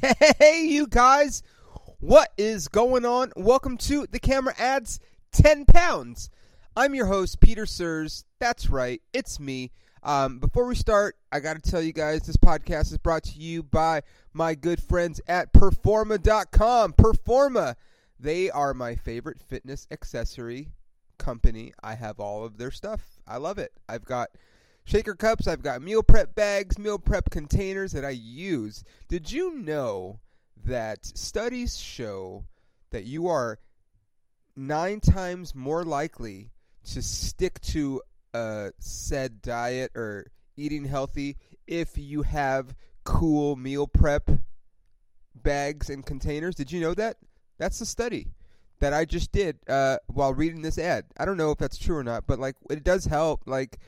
Hey, you guys, what is going on? Welcome to the Camera Adds 10 Pounds. I'm your host, Peter Sirs. That's right, it's me. Um, before we start, I got to tell you guys this podcast is brought to you by my good friends at Performa.com. Performa, they are my favorite fitness accessory company. I have all of their stuff. I love it. I've got shaker cups, I've got meal prep bags, meal prep containers that I use. Did you know that studies show that you are nine times more likely to stick to a said diet or eating healthy if you have cool meal prep bags and containers? Did you know that? That's a study that I just did uh, while reading this ad. I don't know if that's true or not, but like it does help. Like,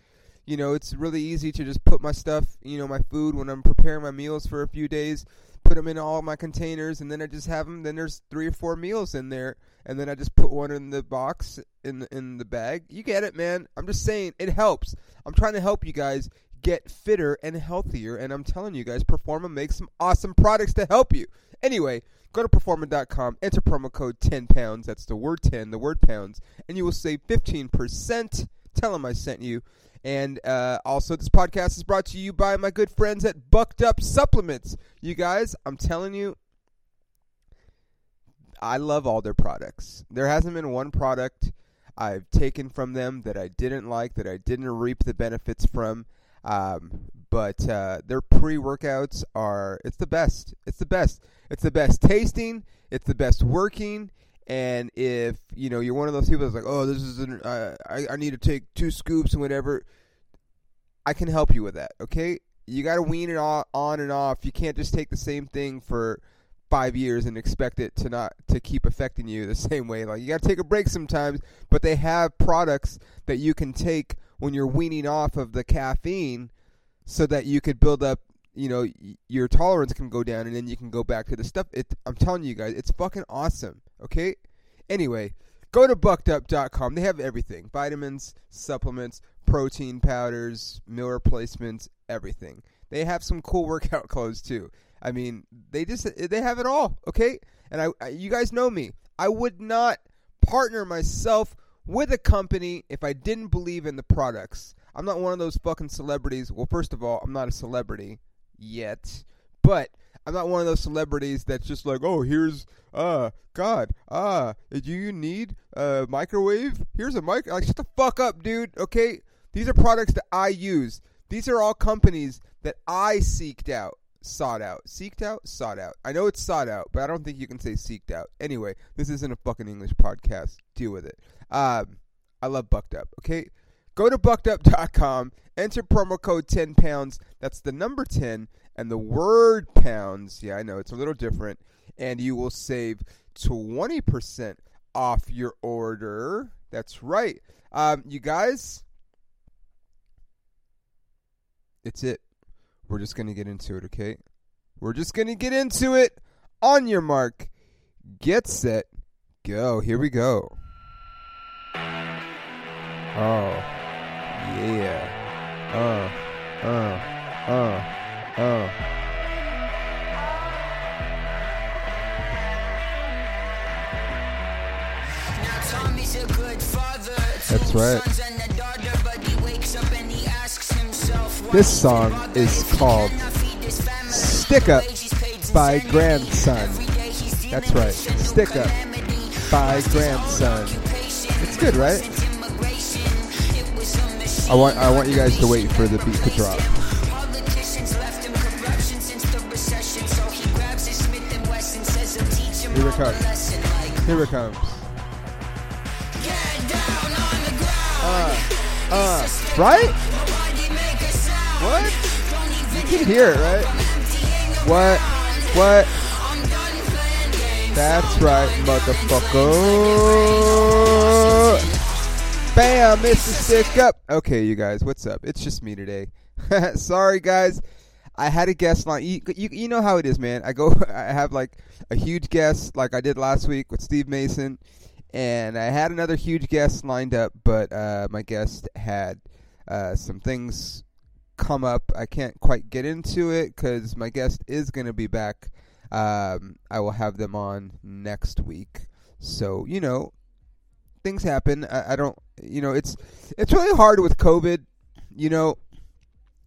you know, it's really easy to just put my stuff, you know, my food when I'm preparing my meals for a few days, put them in all my containers, and then I just have them. Then there's three or four meals in there, and then I just put one in the box in the, in the bag. You get it, man. I'm just saying it helps. I'm trying to help you guys get fitter and healthier, and I'm telling you guys, Performa makes some awesome products to help you. Anyway, go to performa.com, enter promo code 10 pounds. That's the word 10, the word pounds, and you will save 15%. Tell them I sent you. And uh, also, this podcast is brought to you by my good friends at Bucked Up Supplements. You guys, I'm telling you, I love all their products. There hasn't been one product I've taken from them that I didn't like, that I didn't reap the benefits from. Um, but uh, their pre-workouts are it's the best. It's the best. It's the best tasting. It's the best working. And if you know you're one of those people that's like, oh, this is an, uh, I I need to take two scoops and whatever, I can help you with that. Okay, you got to wean it on, and off. You can't just take the same thing for five years and expect it to not to keep affecting you the same way. Like you got to take a break sometimes. But they have products that you can take when you're weaning off of the caffeine, so that you could build up. You know, your tolerance can go down, and then you can go back to the stuff. It, I'm telling you guys, it's fucking awesome. Okay. Anyway, go to buckedup.com. They have everything: vitamins, supplements, protein powders, meal replacements, everything. They have some cool workout clothes too. I mean, they just they have it all, okay? And I, I you guys know me. I would not partner myself with a company if I didn't believe in the products. I'm not one of those fucking celebrities. Well, first of all, I'm not a celebrity yet, but I'm not one of those celebrities that's just like, oh, here's uh God, ah, do you need a microwave? Here's a mic. Like, shut the fuck up, dude. Okay, these are products that I use. These are all companies that I seeked out, sought out, seeked out, sought out. I know it's sought out, but I don't think you can say seeked out. Anyway, this isn't a fucking English podcast. Deal with it. Um, I love Bucked Up. Okay, go to buckedup.com, enter promo code 10 pounds. That's the number 10 and the word pounds. Yeah, I know it's a little different, and you will save 20% off your order. That's right. Um, you guys, it's it. We're just going to get into it, okay? We're just going to get into it. On your mark, get set, go. Here we go. Oh, yeah. Uh, uh, uh, uh. That's right. This song is called Stick Up by Grandson. That's right. Stick Up by Grandson. It's good, right? I want I want you guys to wait for the beat to drop. Here it comes. Here it comes. Uh, uh, right? What? You can hear it, right? What? What? That's right, motherfucker. Bam, Mr. Stick Up. Okay, you guys, what's up? It's just me today. Sorry, guys. I had a guest line. You, you, you know how it is, man. I go, I have like a huge guest, like I did last week with Steve Mason, and I had another huge guest lined up, but uh, my guest had uh, some things come up. I can't quite get into it because my guest is going to be back Um, I will have them on next week. So you know, things happen. I, I don't. You know, it's it's really hard with COVID. You know,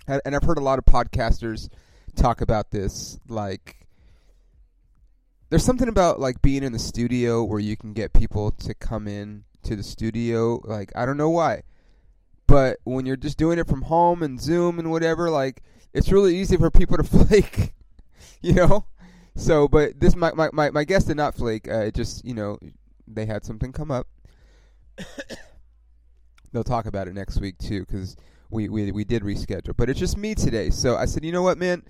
and I've heard a lot of podcasters talk about this. Like, there's something about like being in the studio where you can get people to come in to the studio. Like, I don't know why, but when you're just doing it from home and Zoom and whatever, like, it's really easy for people to flake. you know. So, but this my my my, my guest did not flake. Uh, it just you know they had something come up. They'll talk about it next week too, because we, we we did reschedule. But it's just me today. So I said, you know what, man?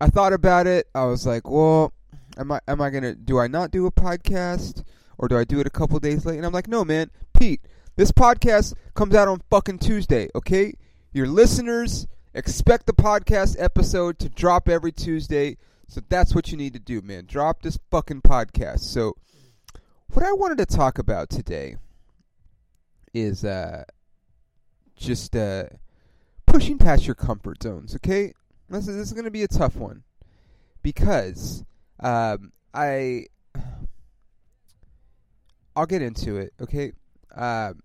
I thought about it. I was like, well, am I am I gonna do I not do a podcast or do I do it a couple days late? And I'm like, no, man, Pete. This podcast comes out on fucking Tuesday. Okay, your listeners expect the podcast episode to drop every Tuesday. So that's what you need to do, man. Drop this fucking podcast. So what I wanted to talk about today is uh just uh pushing past your comfort zones, okay? This is, this is going to be a tough one because um I I'll get into it, okay? Um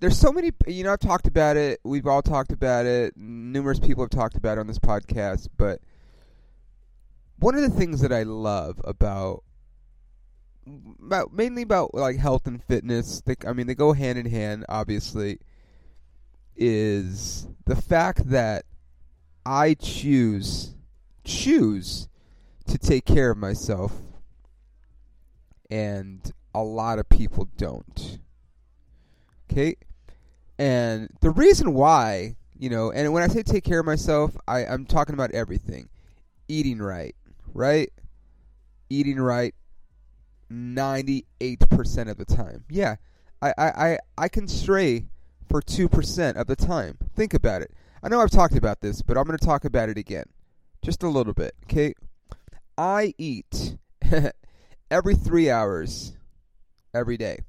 there's so many you know I've talked about it, we've all talked about it, numerous people have talked about it on this podcast, but one of the things that I love about about mainly about like health and fitness. They, I mean, they go hand in hand. Obviously, is the fact that I choose choose to take care of myself, and a lot of people don't. Okay, and the reason why, you know, and when I say take care of myself, I, I'm talking about everything: eating right, right, eating right, 98% of the time. Yeah, I, I, I, can stray for 2% of the time. Think about it. I know I've talked about this, but I'm going to talk about it again. Just a little bit, okay? I eat every three hours every day.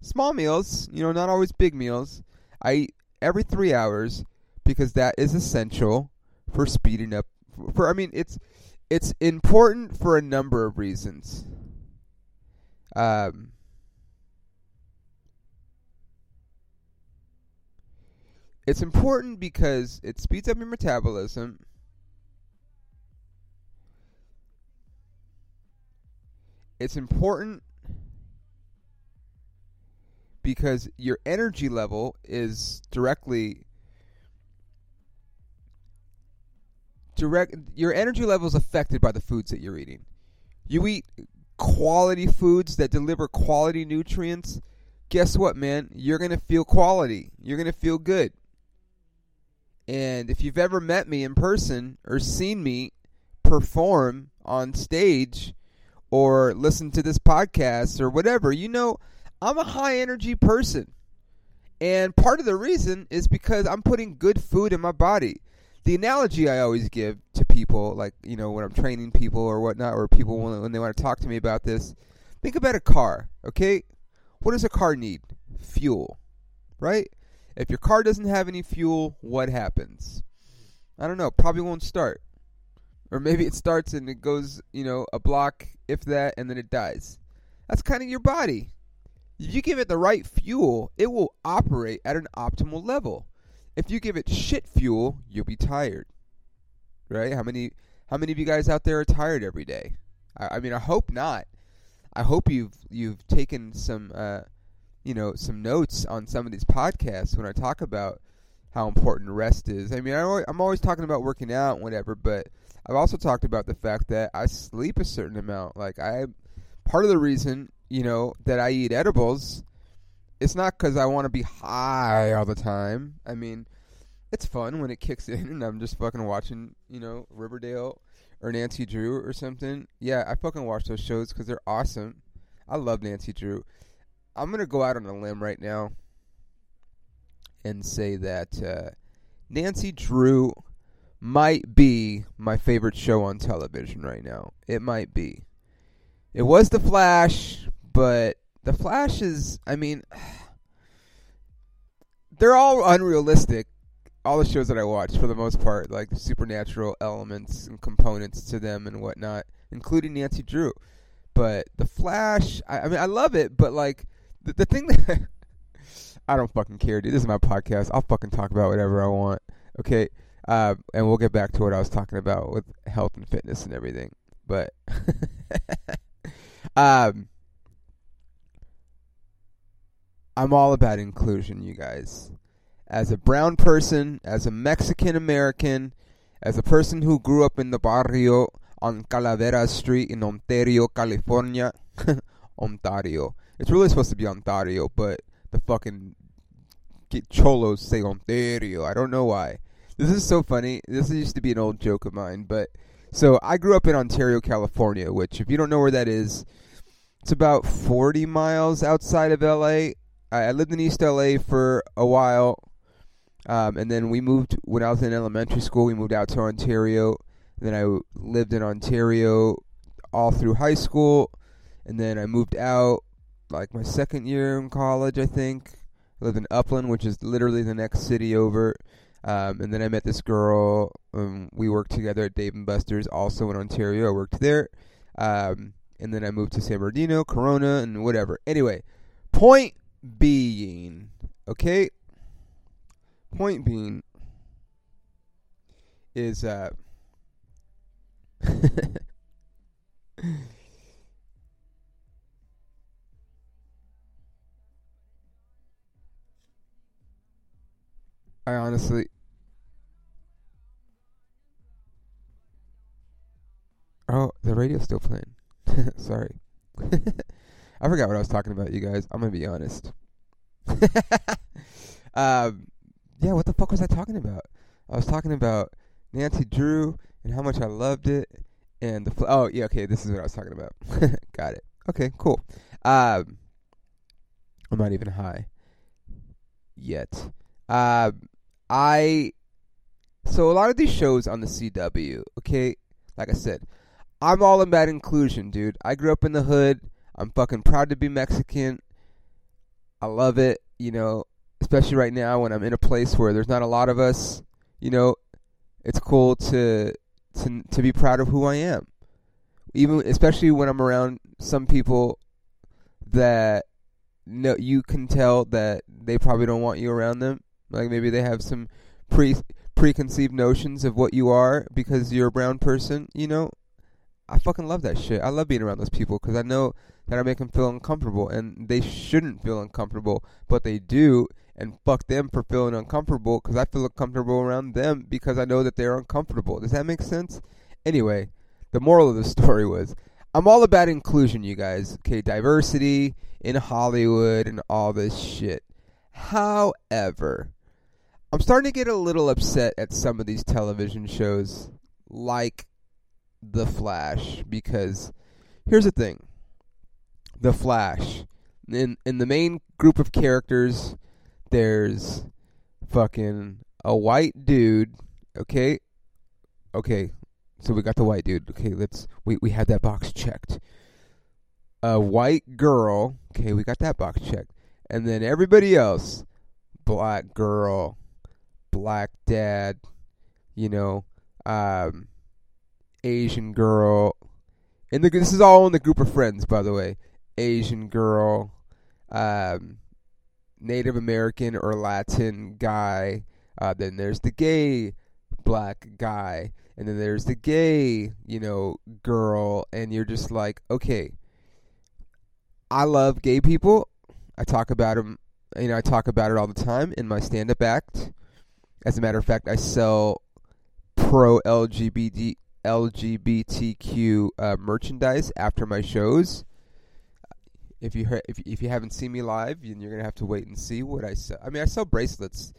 Small meals, you know, not always big meals. I eat every three hours because that is essential for speeding up. For I mean, it's it's important for a number of reasons. Um, it's important because it speeds up your metabolism. It's important because your energy level is directly direct your energy level is affected by the foods that you're eating. You eat quality foods that deliver quality nutrients, guess what, man? You're going to feel quality. You're going to feel good. And if you've ever met me in person or seen me perform on stage or listen to this podcast or whatever, you know I'm a high energy person. And part of the reason is because I'm putting good food in my body the analogy I always give to people, like you know, when I'm training people or whatnot, or people when, they want to talk to me about this, think about a car. Okay, what does a car need? Fuel, right? If your car doesn't have any fuel, what happens? I don't know. Probably won't start, or maybe it starts and it goes, you know, a block, if that, and then it dies. That's kind of your body. If you give it the right fuel, it will operate at an optimal level if you give it shit fuel, you'll be tired. Right? How many how many of you guys out there are tired every day? I, I mean, I hope not. I hope you've you've taken some uh, you know some notes on some of these podcasts when I talk about how important rest is. I mean, I, I'm always talking about working out and whatever, but I've also talked about the fact that I sleep a certain amount. Like I, part of the reason you know that I eat edibles it's not because I want to be high all the time. I mean, it's fun when it kicks in and I'm just fucking watching, you know, Riverdale or Nancy Drew or something. Yeah, I fucking watch those shows because they're awesome. I love Nancy Drew. I'm gonna go out on a limb right now and say that uh, Nancy Drew might be my favorite show on television right now. It might be. It was The Flash, but the Flash is, I mean, they're all unrealistic all the shows that I watch for the most part, like supernatural elements and components to them and whatnot, including Nancy Drew. But The Flash, I, I mean, I love it, but like the, the thing that I don't fucking care, dude. This is my podcast. I'll fucking talk about whatever I want. Okay, uh, and we'll get back to what I was talking about with health and fitness and everything. But um, I'm all about inclusion, you guys. As a brown person, as a Mexican American, as a person who grew up in the barrio on Calavera Street in Ontario, California. Ontario. It's really supposed to be Ontario, but the fucking cholos say Ontario. I don't know why. This is so funny. This used to be an old joke of mine, but so I grew up in Ontario, California, which if you don't know where that is, it's about 40 miles outside of LA. I, lived in East LA for a while. Um, and then we moved when I was in elementary school. We moved out to Ontario. Then I lived in Ontario all through high school, and then I moved out like my second year in college, I think. I lived in Upland, which is literally the next city over. Um, and then I met this girl. Um, we worked together at Dave and Buster's, also in Ontario. I worked there. Um, and then I moved to San Bernardino, Corona, and whatever. Anyway, point being, okay? Point being is uh I honestly Oh, the radio's still playing. Sorry. I forgot what I was talking about, you guys. I'm gonna be honest. um, yeah, what the fuck was I talking about? I was talking about Nancy Drew and how much I loved it, and the fl- oh yeah, okay, this is what I was talking about. Got it. Okay, cool. Um, I'm not even high yet. Um, I so a lot of these shows on the CW, okay, like I said, I'm all about inclusion, dude. I grew up in the hood. I'm fucking proud to be Mexican. I love it, you know, especially right now when I'm in a place where there's not a lot of us, you know, it's cool to to to be proud of who I am. Even especially when I'm around some people that no you can tell that they probably don't want you around them. Like maybe they have some pre preconceived notions of what you are because you're a brown person, you know? I fucking love that shit. I love being around those people because I know that I make them feel uncomfortable, and they shouldn't feel uncomfortable, but they do, and fuck them for feeling uncomfortable because I feel uncomfortable around them because I know that they're uncomfortable. Does that make sense? Anyway, the moral of the story was I'm all about inclusion, you guys. Okay, diversity in Hollywood and all this shit. However, I'm starting to get a little upset at some of these television shows like The Flash because here's the thing. The Flash in in the main group of characters there's fucking a white dude, okay? Okay. So we got the white dude. Okay, let's we we had that box checked. A white girl, okay, we got that box checked. And then everybody else, black girl, black dad, you know, um, Asian girl. And the, this is all in the group of friends, by the way. Asian girl, um, Native American or Latin guy. Uh, then there's the gay black guy, and then there's the gay, you know, girl, and you're just like, okay, I love gay people. I talk about them, you know, I talk about it all the time in my stand-up act. As a matter of fact, I sell pro LGBT LGBTQ uh, merchandise after my shows. If you if if you haven't seen me live, you're gonna have to wait and see what I sell. I mean, I sell bracelets.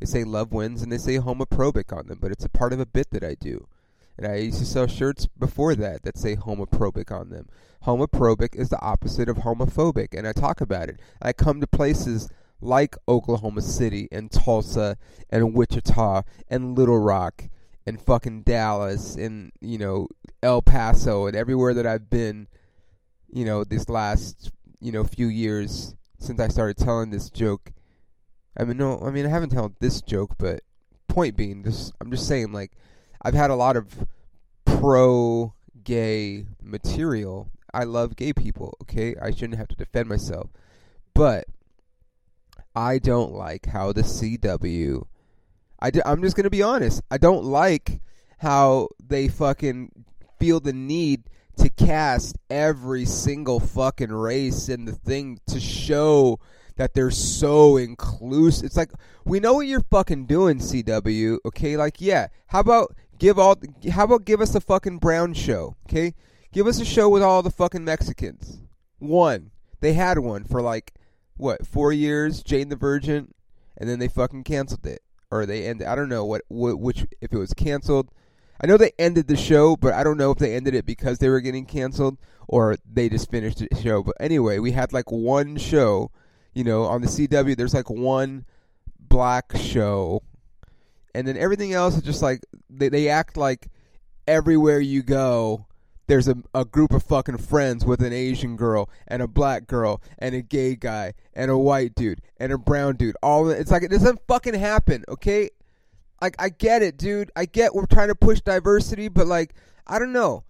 They say love wins, and they say homoprobic on them, but it's a part of a bit that I do. And I used to sell shirts before that that say homoprobic on them. Homoprobic is the opposite of homophobic, and I talk about it. I come to places like Oklahoma City and Tulsa and Wichita and Little Rock and fucking Dallas and you know El Paso and everywhere that I've been, you know, this last you know few years since I started telling this joke. I mean, no, I mean I haven't told this joke, but point being, just I'm just saying, like, I've had a lot of pro gay material. I love gay people, okay? I shouldn't have to defend myself. But I don't like how the CW. I I'm just going to be honest. I don't like how they fucking feel the need to cast every single fucking race in the thing to show that they're so inclusive. It's like we know what you're fucking doing, CW. Okay, like yeah. How about give all? How about give us a fucking brown show? Okay, give us a show with all the fucking Mexicans. One, they had one for like what four years, Jane the Virgin, and then they fucking canceled it, or they ended. I don't know what, what which if it was canceled. I know they ended the show, but I don't know if they ended it because they were getting canceled or they just finished the show. But anyway, we had like one show, you know, on the CW. There's like one black show, and then everything else is just like they they act like everywhere you go. There's a, a group of fucking friends with an Asian girl and a black girl and a gay guy and a white dude and a brown dude. All it's like it doesn't fucking happen, okay? Like I get it, dude. I get we're trying to push diversity, but like I don't know.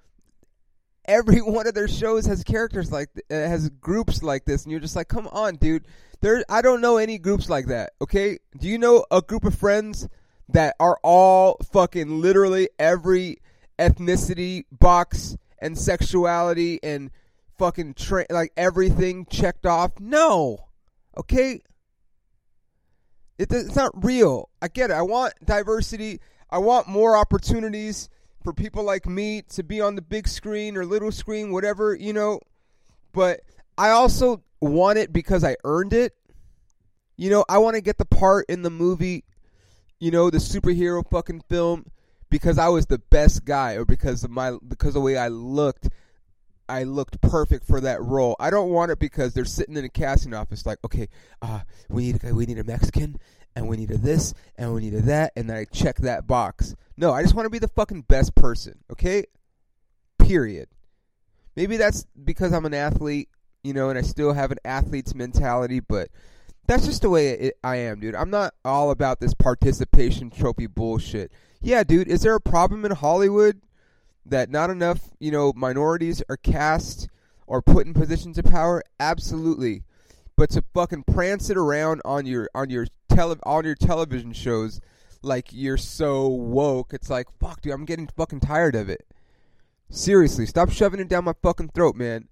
Every one of their shows has characters like uh, has groups like this, and you're just like, come on, dude. There, I don't know any groups like that. Okay, do you know a group of friends that are all fucking literally every ethnicity box and sexuality and fucking tra- like everything checked off? No. Okay, it, it's not real. I get it. I want diversity. I want more opportunities for people like me to be on the big screen or little screen, whatever, you know. But I also want it because I earned it. You know, I want to get the part in the movie, you know, the superhero fucking film because I was the best guy or because of my because of the way I looked I looked perfect for that role. I don't want it because they're sitting in a casting office like, okay, uh, we need a, we need a Mexican and we need a this and we need a that and then I check that box. No, I just want to be the fucking best person, okay? Period. Maybe that's because I'm an athlete, you know, and I still have an athlete's mentality, but that's just the way it, I am, dude. I'm not all about this participation trophy bullshit. Yeah, dude, is there a problem in Hollywood? That not enough, you know, minorities are cast or put in positions of power? Absolutely. But to fucking prance it around on your on your tele on your television shows like you're so woke, it's like fuck, dude, I'm getting fucking tired of it. Seriously, stop shoving it down my fucking throat, man.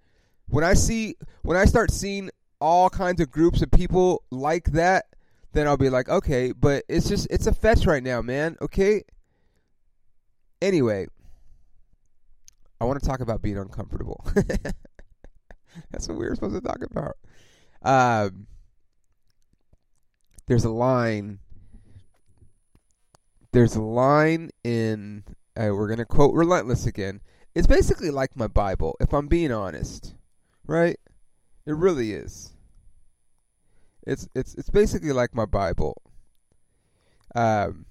When I see when I start seeing all kinds of groups of people like that, then I'll be like, okay, but it's just it's a fetch right now, man. Okay. Anyway, I want to talk about being uncomfortable. That's what we were supposed to talk about. Um, there's a line. There's a line in. Uh, we're gonna quote "Relentless" again. It's basically like my Bible, if I'm being honest, right? It really is. It's it's it's basically like my Bible. Um,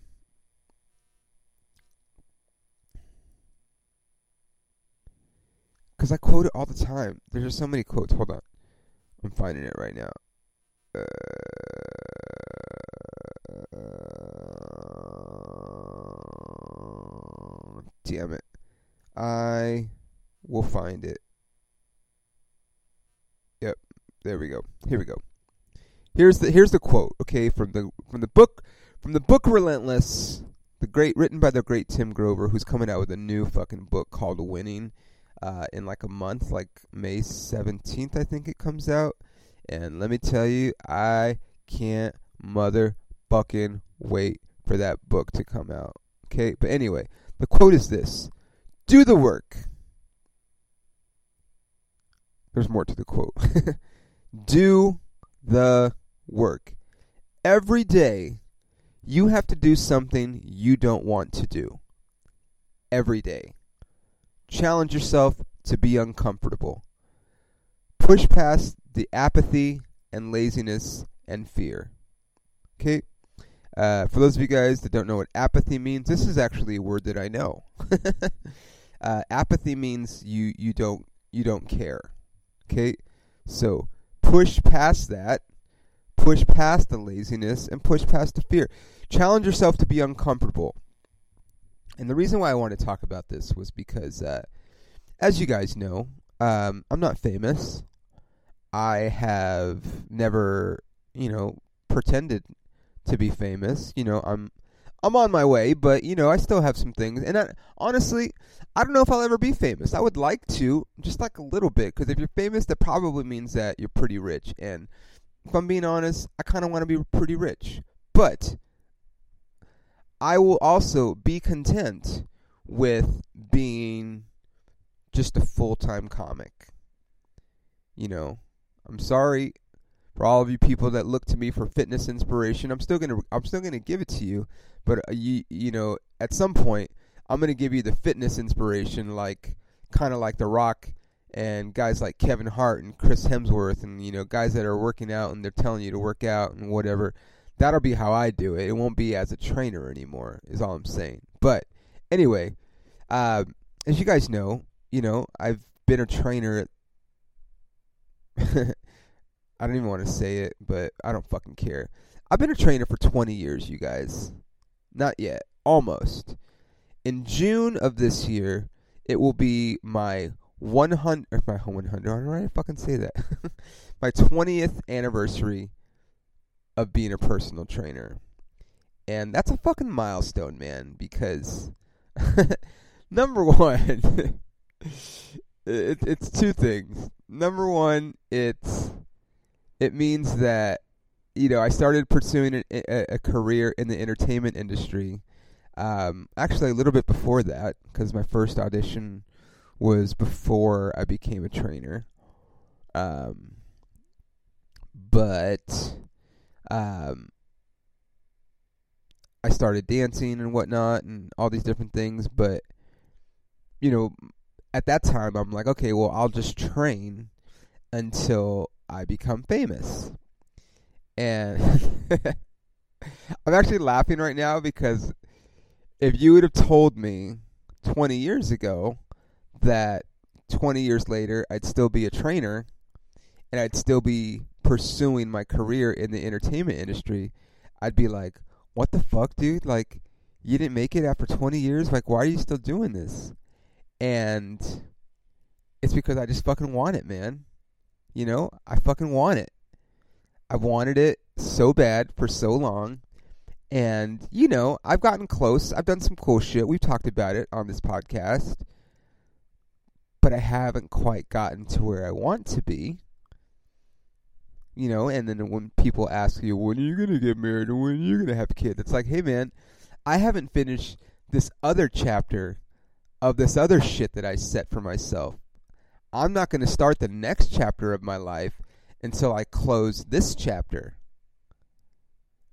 because I quote it all the time. There's just so many quotes. Hold on, I'm finding it right now. Uh, damn it! I will find it. Yep, there we go. Here we go. Here's the here's the quote. Okay, from the from the book from the book Relentless, the great written by the great Tim Grover, who's coming out with a new fucking book called Winning uh, in like a month, like May 17th, I think it comes out. And let me tell you, I can't motherfucking wait for that book to come out. Okay, but anyway, the quote is this Do the work. There's more to the quote. do the work. Every day, you have to do something you don't want to do. Every day. Challenge yourself to be uncomfortable. Push past the apathy and laziness and fear. Okay? Uh, for those of you guys that don't know what apathy means, this is actually a word that I know. uh, apathy means you you don't you don't care. Okay, so push past that. push past the laziness and push past the fear. Challenge yourself to be uncomfortable. And the reason why I want to talk about this was because, uh, as you guys know, um, I'm not famous. I have never, you know, pretended to be famous. You know, I'm I'm on my way, but you know, I still have some things. And I, honestly, I don't know if I'll ever be famous. I would like to, just like a little bit, because if you're famous, that probably means that you're pretty rich. And if I'm being honest, I kind of want to be pretty rich. But I will also be content with being just a full time comic. You know, I'm sorry for all of you people that look to me for fitness inspiration. I'm still gonna I'm still gonna give it to you, but uh, you you know at some point I'm gonna give you the fitness inspiration, like kind of like The Rock and guys like Kevin Hart and Chris Hemsworth, and you know guys that are working out and they're telling you to work out and whatever. That'll be how I do it. It won't be as a trainer anymore. Is all I'm saying. But anyway, uh, as you guys know, you know I've been a trainer. I don't even want to say it, but I don't fucking care. I've been a trainer for 20 years, you guys. Not yet. Almost. In June of this year, it will be my 100 my 100 I don't fucking say that? my 20th anniversary of being a personal trainer. And that's a fucking milestone, man, because number 1 it, it's two things. Number 1, it's it means that you know I started pursuing a, a, a career in the entertainment industry. Um, actually, a little bit before that, because my first audition was before I became a trainer. Um, but um, I started dancing and whatnot, and all these different things. But you know, at that time, I'm like, okay, well, I'll just train until I become famous. And I'm actually laughing right now because if you would have told me 20 years ago that 20 years later I'd still be a trainer and I'd still be pursuing my career in the entertainment industry, I'd be like, what the fuck, dude? Like, you didn't make it after 20 years? Like, why are you still doing this? And it's because I just fucking want it, man. You know, I fucking want it. I've wanted it so bad for so long. And, you know, I've gotten close. I've done some cool shit. We've talked about it on this podcast. But I haven't quite gotten to where I want to be. You know, and then when people ask you, when are you going to get married and when are you going to have kids? It's like, hey, man, I haven't finished this other chapter of this other shit that I set for myself. I'm not going to start the next chapter of my life until I close this chapter.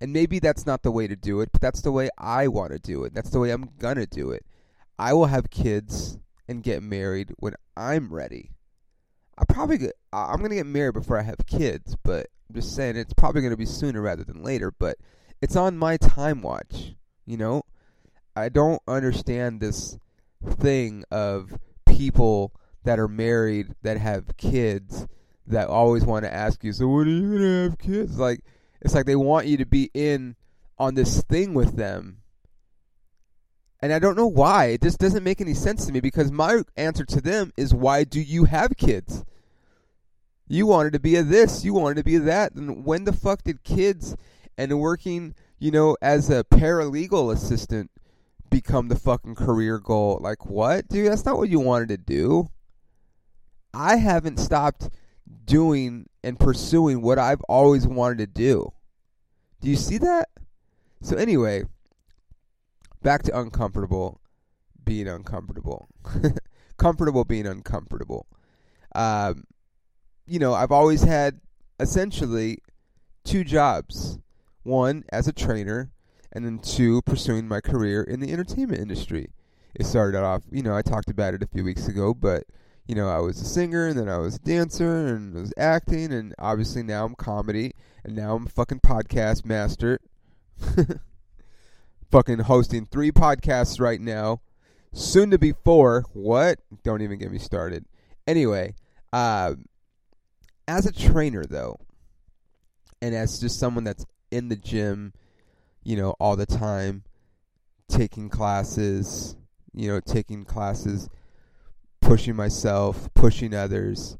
And maybe that's not the way to do it, but that's the way I want to do it. That's the way I'm going to do it. I will have kids and get married when I'm ready. I probably get, I'm to get married before I have kids, but I'm just saying it's probably to be sooner rather than later, but it's on my time watch, you know? I don't understand this thing of people that are married that have kids that always want to ask you, so when are you gonna have kids? Like it's like they want you to be in on this thing with them. And I don't know why. It just doesn't make any sense to me because my answer to them is why do you have kids? You wanted to be a this, you wanted to be a that. And when the fuck did kids and working, you know, as a paralegal assistant become the fucking career goal? Like what? Dude, that's not what you wanted to do. I haven't stopped doing and pursuing what I've always wanted to do. Do you see that? So anyway, back to uncomfortable being uncomfortable. Comfortable being uncomfortable. Um, you know, I've always had essentially two jobs. One as a trainer and then two pursuing my career in the entertainment industry. It started off, you know, I talked about it a few weeks ago, but you know, I was a singer and then I was a dancer and I was acting and obviously now I'm comedy and now I'm fucking podcast master. fucking hosting three podcasts right now. Soon to be four. What? Don't even get me started. Anyway, uh, as a trainer though, And as just someone that's in the gym, you know, all the time, taking classes, you know, taking classes, pushing myself, pushing others,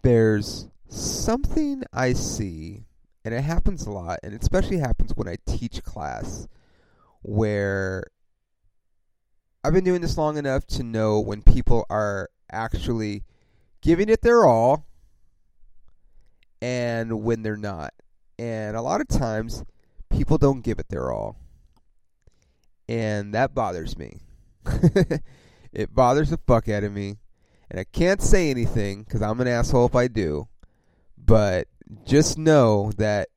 there's something I see, and it happens a lot, and it especially happens when I teach class, where I've been doing this long enough to know when people are actually giving it their all and when they're not. And a lot of times, people don't give it their all. And that bothers me. it bothers the fuck out of me. And I can't say anything because I'm an asshole if I do. But just know that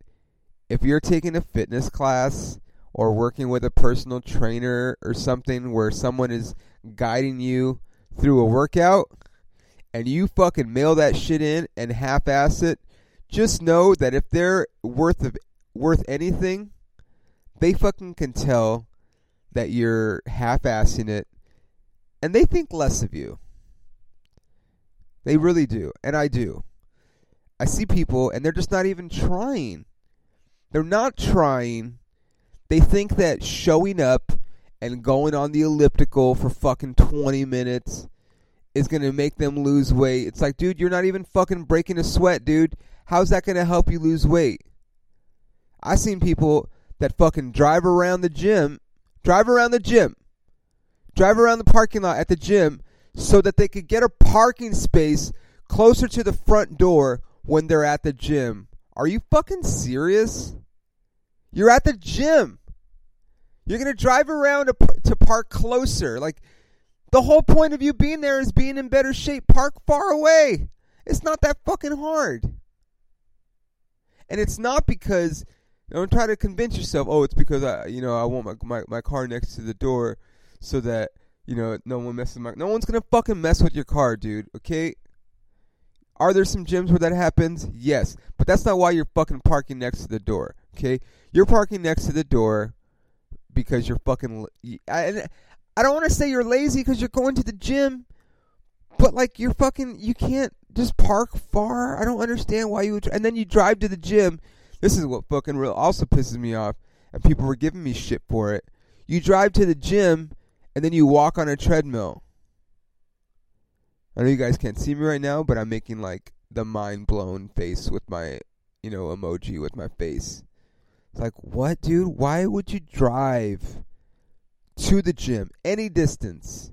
if you're taking a fitness class or working with a personal trainer or something where someone is guiding you through a workout and you fucking mail that shit in and half-ass it, just know that if they're worth of worth anything, they fucking can tell that you're half-assing it and they think less of you. They really do, and I do. I see people and they're just not even trying. They're not trying. They think that showing up and going on the elliptical for fucking 20 minutes is going to make them lose weight. It's like, dude, you're not even fucking breaking a sweat, dude. How's that going to help you lose weight? I've seen people that fucking drive around the gym, drive around the gym, drive around the parking lot at the gym so that they could get a parking space closer to the front door when they're at the gym. Are you fucking serious? You're at the gym. You're going to drive around to, to park closer. Like, the whole point of you being there is being in better shape. Park far away. It's not that fucking hard. And it's not because don't try to convince yourself, oh, it's because I, you know, I want my, my my car next to the door so that you know no one messes my. No one's gonna fucking mess with your car, dude. Okay. Are there some gyms where that happens? Yes, but that's not why you're fucking parking next to the door. Okay, you're parking next to the door because you're fucking. I, I don't want to say you're lazy because you're going to the gym, but like you're fucking. You can't just park far. I don't understand why you would. And then you drive to the gym. This is what fucking real also pisses me off, and people were giving me shit for it. You drive to the gym and then you walk on a treadmill. I know you guys can't see me right now, but I'm making like the mind blown face with my, you know, emoji with my face. It's like, what, dude? Why would you drive to the gym any distance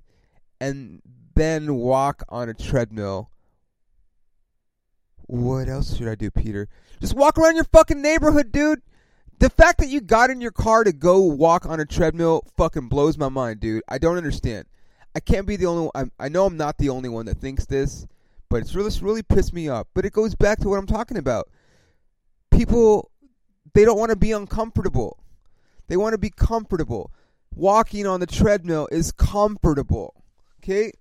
and then walk on a treadmill? What else should I do, Peter? Just walk around your fucking neighborhood, dude. The fact that you got in your car to go walk on a treadmill fucking blows my mind, dude. I don't understand. I can't be the only one. I know I'm not the only one that thinks this, but it's really, it's really pissed me off. But it goes back to what I'm talking about. People, they don't want to be uncomfortable. They want to be comfortable. Walking on the treadmill is comfortable. Okay?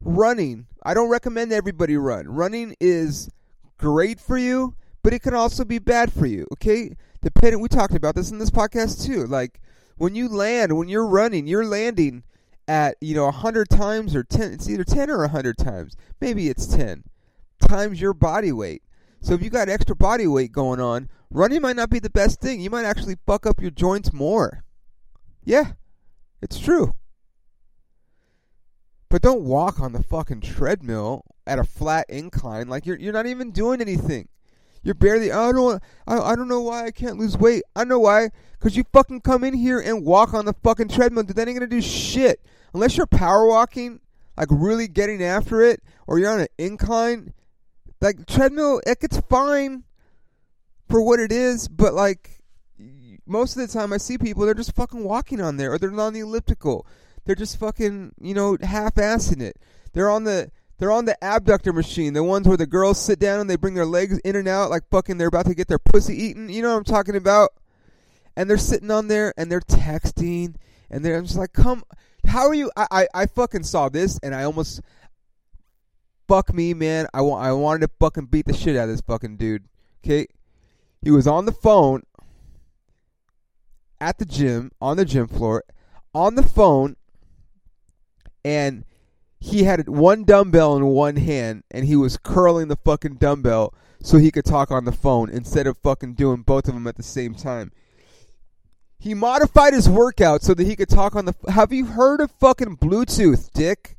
Running. I don't recommend everybody run. Running is great for you, but it can also be bad for you. Okay? Depending, we talked about this in this podcast too. Like when you land, when you're running, you're landing at you know a hundred times or ten. It's either ten or a hundred times. Maybe it's ten times your body weight. So if you got extra body weight going on, running might not be the best thing. You might actually fuck up your joints more. Yeah, it's true. But don't walk on the fucking treadmill at a flat incline like you're you're not even doing anything. You're barely. I don't. I, I don't know why I can't lose weight. I know why. Cause you fucking come in here and walk on the fucking treadmill. That ain't gonna do shit unless you're power walking, like really getting after it, or you're on an incline. Like treadmill, it gets fine for what it is, but like most of the time I see people, they're just fucking walking on there, or they're on the elliptical. They're just fucking, you know, half-assing it. They're on the they're on the abductor machine, the ones where the girls sit down and they bring their legs in and out like fucking they're about to get their pussy eaten. You know what I'm talking about? And they're sitting on there and they're texting and they're I'm just like, come, how are you? I, I, I fucking saw this and I almost, fuck me, man. I, wa- I wanted to fucking beat the shit out of this fucking dude. Okay? He was on the phone at the gym, on the gym floor, on the phone, and he had one dumbbell in one hand and he was curling the fucking dumbbell so he could talk on the phone instead of fucking doing both of them at the same time. He modified his workout so that he could talk on the. Have you heard of fucking Bluetooth, dick?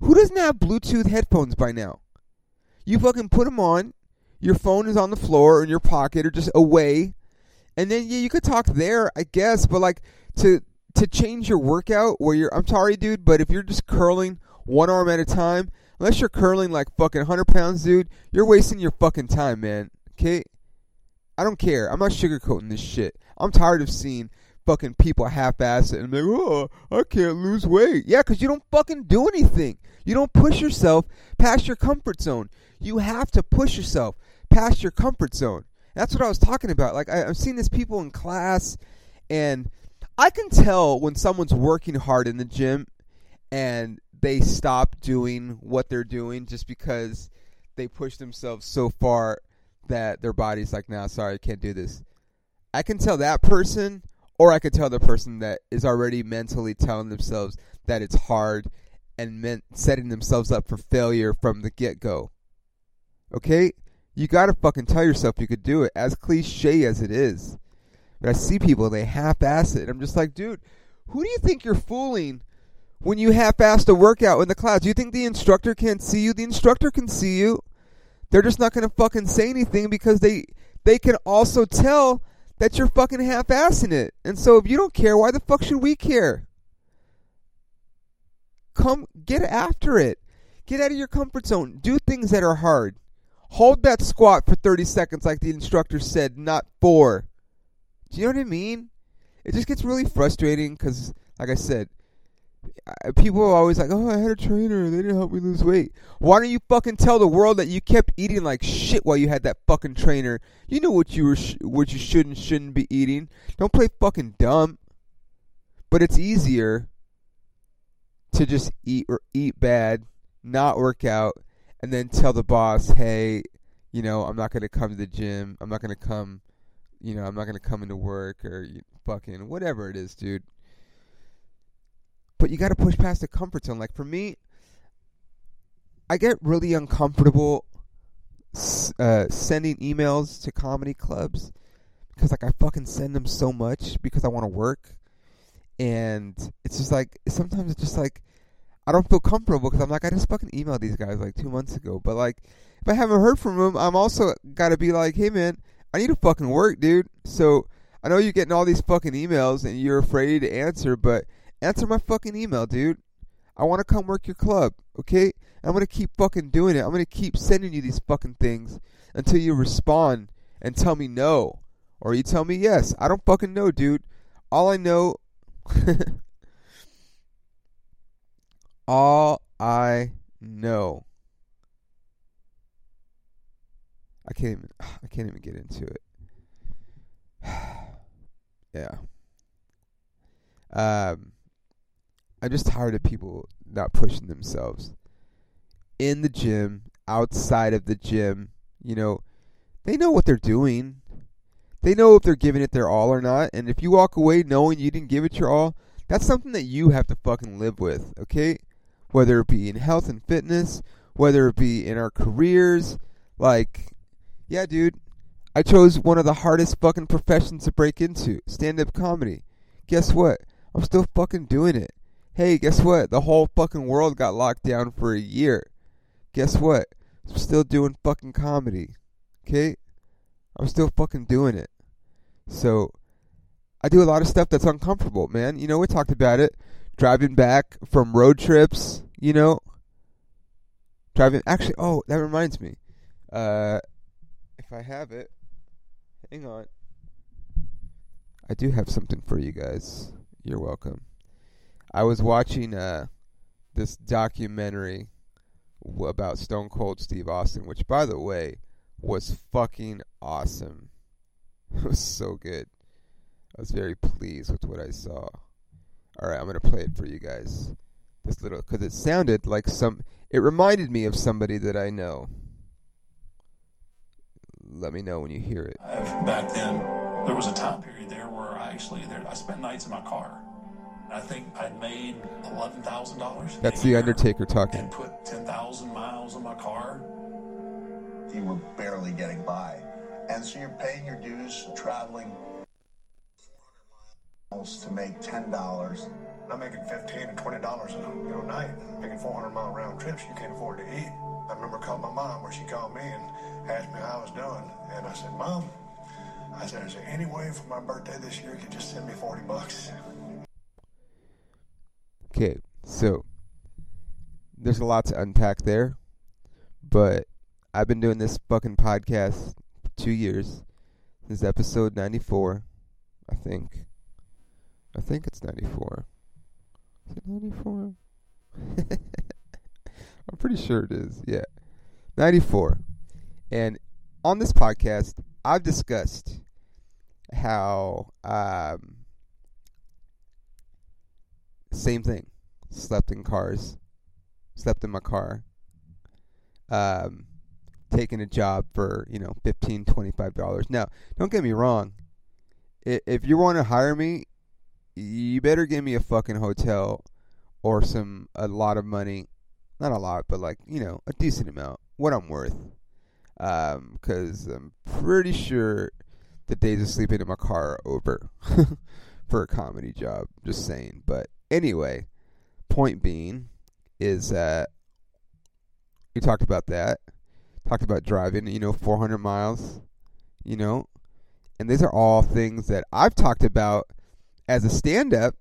Who doesn't have Bluetooth headphones by now? You fucking put them on. Your phone is on the floor or in your pocket or just away, and then yeah, you could talk there, I guess. But like to to change your workout where you're. I'm sorry, dude, but if you're just curling one arm at a time, unless you're curling like fucking 100 pounds, dude, you're wasting your fucking time, man. Okay. I don't care. I'm not sugarcoating this shit. I'm tired of seeing fucking people half-ass it and be like, oh, I can't lose weight. Yeah, because you don't fucking do anything. You don't push yourself past your comfort zone. You have to push yourself past your comfort zone. That's what I was talking about. Like I, I've seen these people in class, and I can tell when someone's working hard in the gym, and they stop doing what they're doing just because they push themselves so far that their body's like, "Nah, sorry, I can't do this." I can tell that person, or I could tell the person that is already mentally telling themselves that it's hard and meant setting themselves up for failure from the get go. Okay? You gotta fucking tell yourself you could do it, as cliche as it is. But I see people, they half ass it. And I'm just like, dude, who do you think you're fooling when you half ass a workout in the class? Do you think the instructor can't see you? The instructor can see you. They're just not gonna fucking say anything because they they can also tell that you're fucking half assing it. And so if you don't care, why the fuck should we care? Come get after it. Get out of your comfort zone. Do things that are hard. Hold that squat for 30 seconds like the instructor said, not four. Do you know what I mean? It just gets really frustrating because, like I said, people are always like, "Oh, I had a trainer. They didn't help me lose weight." Why don't you fucking tell the world that you kept eating like shit while you had that fucking trainer? You know what you were, sh- what you should and shouldn't be eating. Don't play fucking dumb. But it's easier to just eat or eat bad, not work out, and then tell the boss, "Hey, you know, I'm not gonna come to the gym. I'm not gonna come. You know, I'm not gonna come into work or fucking whatever it is, dude." But you got to push past the comfort zone. Like for me, I get really uncomfortable uh, sending emails to comedy clubs because like I fucking send them so much because I want to work, and it's just like sometimes it's just like I don't feel comfortable because I'm like I just fucking emailed these guys like two months ago, but like if I haven't heard from them, I'm also got to be like, hey man, I need to fucking work, dude. So I know you're getting all these fucking emails and you're afraid to answer, but answer my fucking email, dude. I want to come work your club, okay? I'm going to keep fucking doing it. I'm going to keep sending you these fucking things until you respond and tell me no. Or you tell me yes. I don't fucking know, dude. All I know. all I know. I can't even. I can't even get into it. yeah. Um. I'm just tired of people not pushing themselves in the gym, outside of the gym. You know, they know what they're doing. They know if they're giving it their all or not. And if you walk away knowing you didn't give it your all, that's something that you have to fucking live with, okay? Whether it be in health and fitness, whether it be in our careers, like, yeah, dude, I chose one of the hardest fucking professions to break into stand up comedy. Guess what? I'm still fucking doing it hey, guess what? The whole fucking world got locked down for a year. Guess what? I'm still doing fucking comedy. Okay? I'm still fucking doing it. So, I do a lot of stuff that's uncomfortable, man. You know, we talked about it. Driving back from road trips, you know. Driving, actually, oh, that reminds me. Uh, if I have it, hang on. I do have something for you guys. You're welcome. I was watching uh, this documentary about Stone Cold Steve Austin, which, by the way, was fucking awesome. It was so good. I was very pleased with what I saw. All right, I'm gonna play it for you guys. This little, because it sounded like some. It reminded me of somebody that I know. Let me know when you hear it. Back then, there was a time period there where I actually there, I spent nights in my car I think I made eleven thousand dollars. That's the Undertaker talking. And put ten thousand miles on my car. You were barely getting by, and so you're paying your dues, traveling miles to make ten dollars. I'm making fifteen and twenty dollars a you know, night, making 400 mile round trips. You can't afford to eat. I remember calling my mom, where she called me and asked me how I was doing, and I said, "Mom, I said, is there any way for my birthday this year you could just send me 40 bucks?" Okay, so there's a lot to unpack there, but I've been doing this fucking podcast for two years. This is episode 94, I think. I think it's 94. Is it 94? I'm pretty sure it is, yeah. 94. And on this podcast, I've discussed how um, same thing. Slept in cars. Slept in my car. Um, taking a job for, you know, fifteen, twenty-five dollars. Now, don't get me wrong. If you want to hire me, you better give me a fucking hotel or some a lot of money. Not a lot, but like, you know, a decent amount. What I'm worth. Um, cause I'm pretty sure the days of sleeping in my car are over for a comedy job. Just saying. But anyway, point being is that we talked about that. Talked about driving, you know, 400 miles, you know, and these are all things that I've talked about as a stand-up,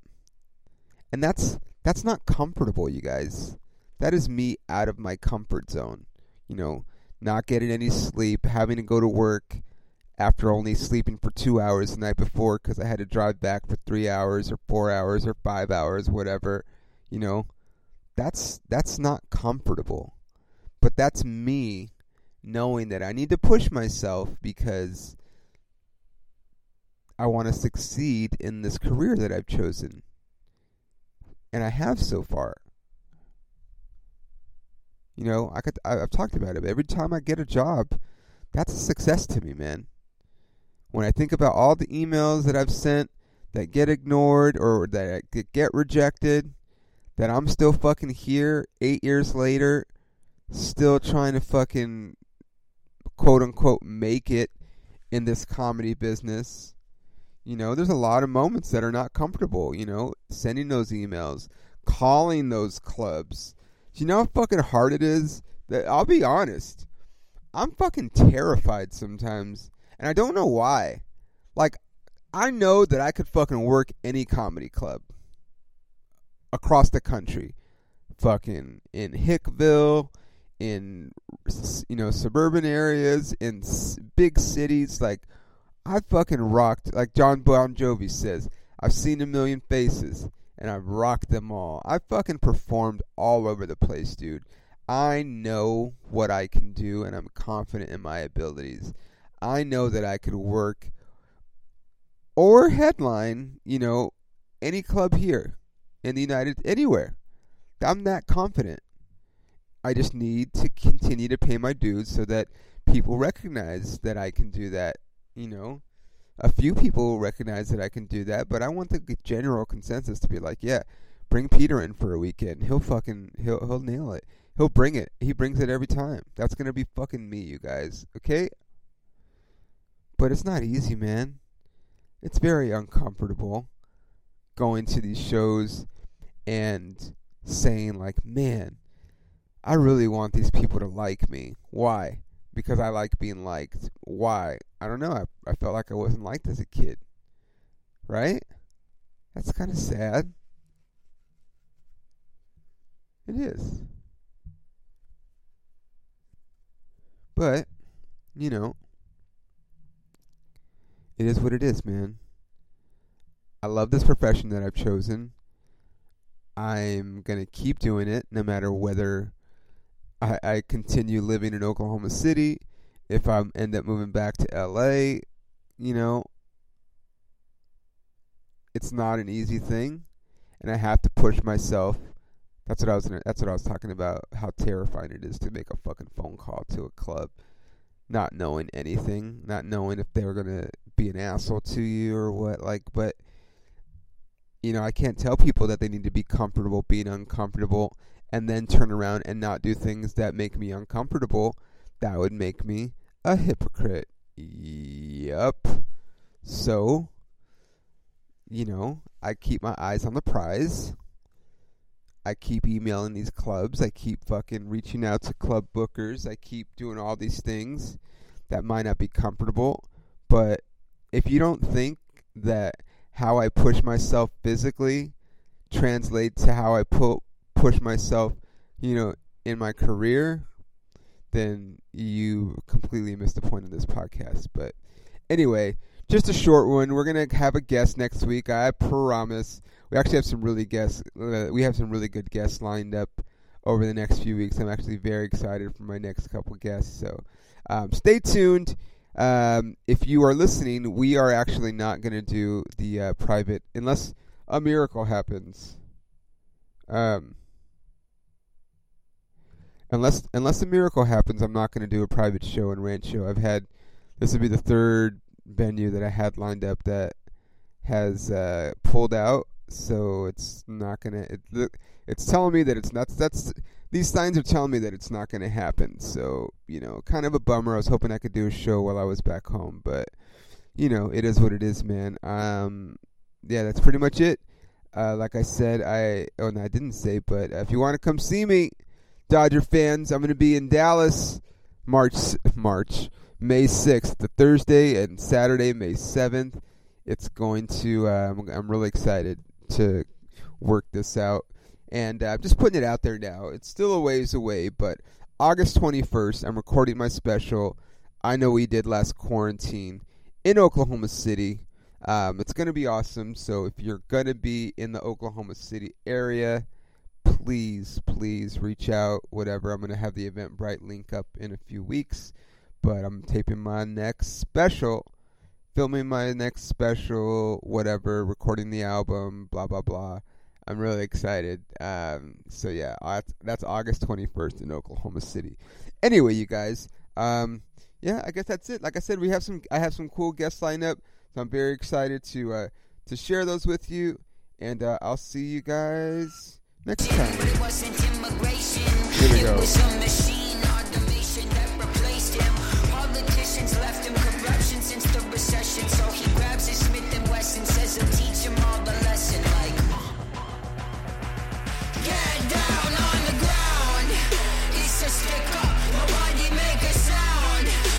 and that's that's not comfortable, you guys. That is me out of my comfort zone. You know, not getting any sleep, having to go to work after only sleeping for two hours the night before because I had to drive back for three hours or four hours or five hours, whatever. You know, that's that's not comfortable. But that's me knowing that I need to push myself because I want to succeed in this career that I've chosen. And I have so far. You know, I could I, have talked about it. Every time I get a job, that's a success to me, man. When I think about all the emails that I've sent that get ignored or that get rejected, that I'm still fucking here 8 years later still trying to fucking quote unquote make it in this comedy business. You know, there's a lot of moments that are not comfortable, you know, sending those emails, calling those clubs. Do you know how fucking hard it is? That I'll be honest. I'm fucking terrified sometimes, and I don't know why. Like I know that I could fucking work any comedy club across the country. Fucking in Hickville, in you know suburban areas in big cities like I fucking rocked like Jon Bon Jovi says I've seen a million faces and I've rocked them all I fucking performed all over the place dude I know what I can do and I'm confident in my abilities I know that I could work or headline you know any club here in the United anywhere I'm that confident I just need to continue to pay my dues so that people recognize that I can do that. You know, a few people will recognize that I can do that, but I want the general consensus to be like, yeah, bring Peter in for a weekend. He'll fucking he'll he'll nail it. He'll bring it. He brings it every time. That's gonna be fucking me, you guys. Okay? But it's not easy, man. It's very uncomfortable going to these shows and saying like, man, I really want these people to like me. Why? Because I like being liked. Why? I don't know. I, I felt like I wasn't liked as a kid. Right? That's kind of sad. It is. But, you know, it is what it is, man. I love this profession that I've chosen. I'm going to keep doing it no matter whether I, I continue living in Oklahoma City, if I end up moving back to LA, you know, it's not an easy thing, and I have to push myself. That's what I was. That's what I was talking about. How terrifying it is to make a fucking phone call to a club, not knowing anything, not knowing if they were gonna be an asshole to you or what. Like, but you know, I can't tell people that they need to be comfortable being uncomfortable and then turn around and not do things that make me uncomfortable. That would make me a hypocrite. Yup. So, you know, I keep my eyes on the prize. I keep emailing these clubs. I keep fucking reaching out to club bookers. I keep doing all these things that might not be comfortable. But if you don't think that how I push myself physically translates to how I pu- push myself, you know, in my career, then you completely missed the point of this podcast. But anyway, just a short one. We're gonna have a guest next week. I promise. We actually have some really guests. Uh, we have some really good guests lined up over the next few weeks. I'm actually very excited for my next couple guests. So um, stay tuned. Um, if you are listening, we are actually not going to do the uh, private unless a miracle happens. Um, unless unless a miracle happens, I'm not going to do a private show in Rancho. I've had this would be the third venue that I had lined up that has uh, pulled out, so it's not gonna. It, it's telling me that it's not. That's these signs are telling me that it's not gonna happen. So you know, kind of a bummer. I was hoping I could do a show while I was back home, but you know, it is what it is, man. Um, yeah, that's pretty much it. Uh, like I said, I oh no, I didn't say, but if you want to come see me, Dodger fans, I'm gonna be in Dallas, March March May 6th, the Thursday and Saturday, May 7th. It's going to. Um, I'm really excited to work this out, and I'm uh, just putting it out there now. It's still a ways away, but August 21st, I'm recording my special. I know we did last quarantine in Oklahoma City. Um, it's going to be awesome. So if you're going to be in the Oklahoma City area, please, please reach out. Whatever. I'm going to have the Eventbrite link up in a few weeks but I'm taping my next special, filming my next special, whatever, recording the album, blah blah blah. I'm really excited. Um, so yeah, that's August 21st in Oklahoma City. Anyway, you guys, um, yeah, I guess that's it. Like I said, we have some. I have some cool guests lined up, so I'm very excited to uh, to share those with you. And uh, I'll see you guys next time. Here we go. and teach them all the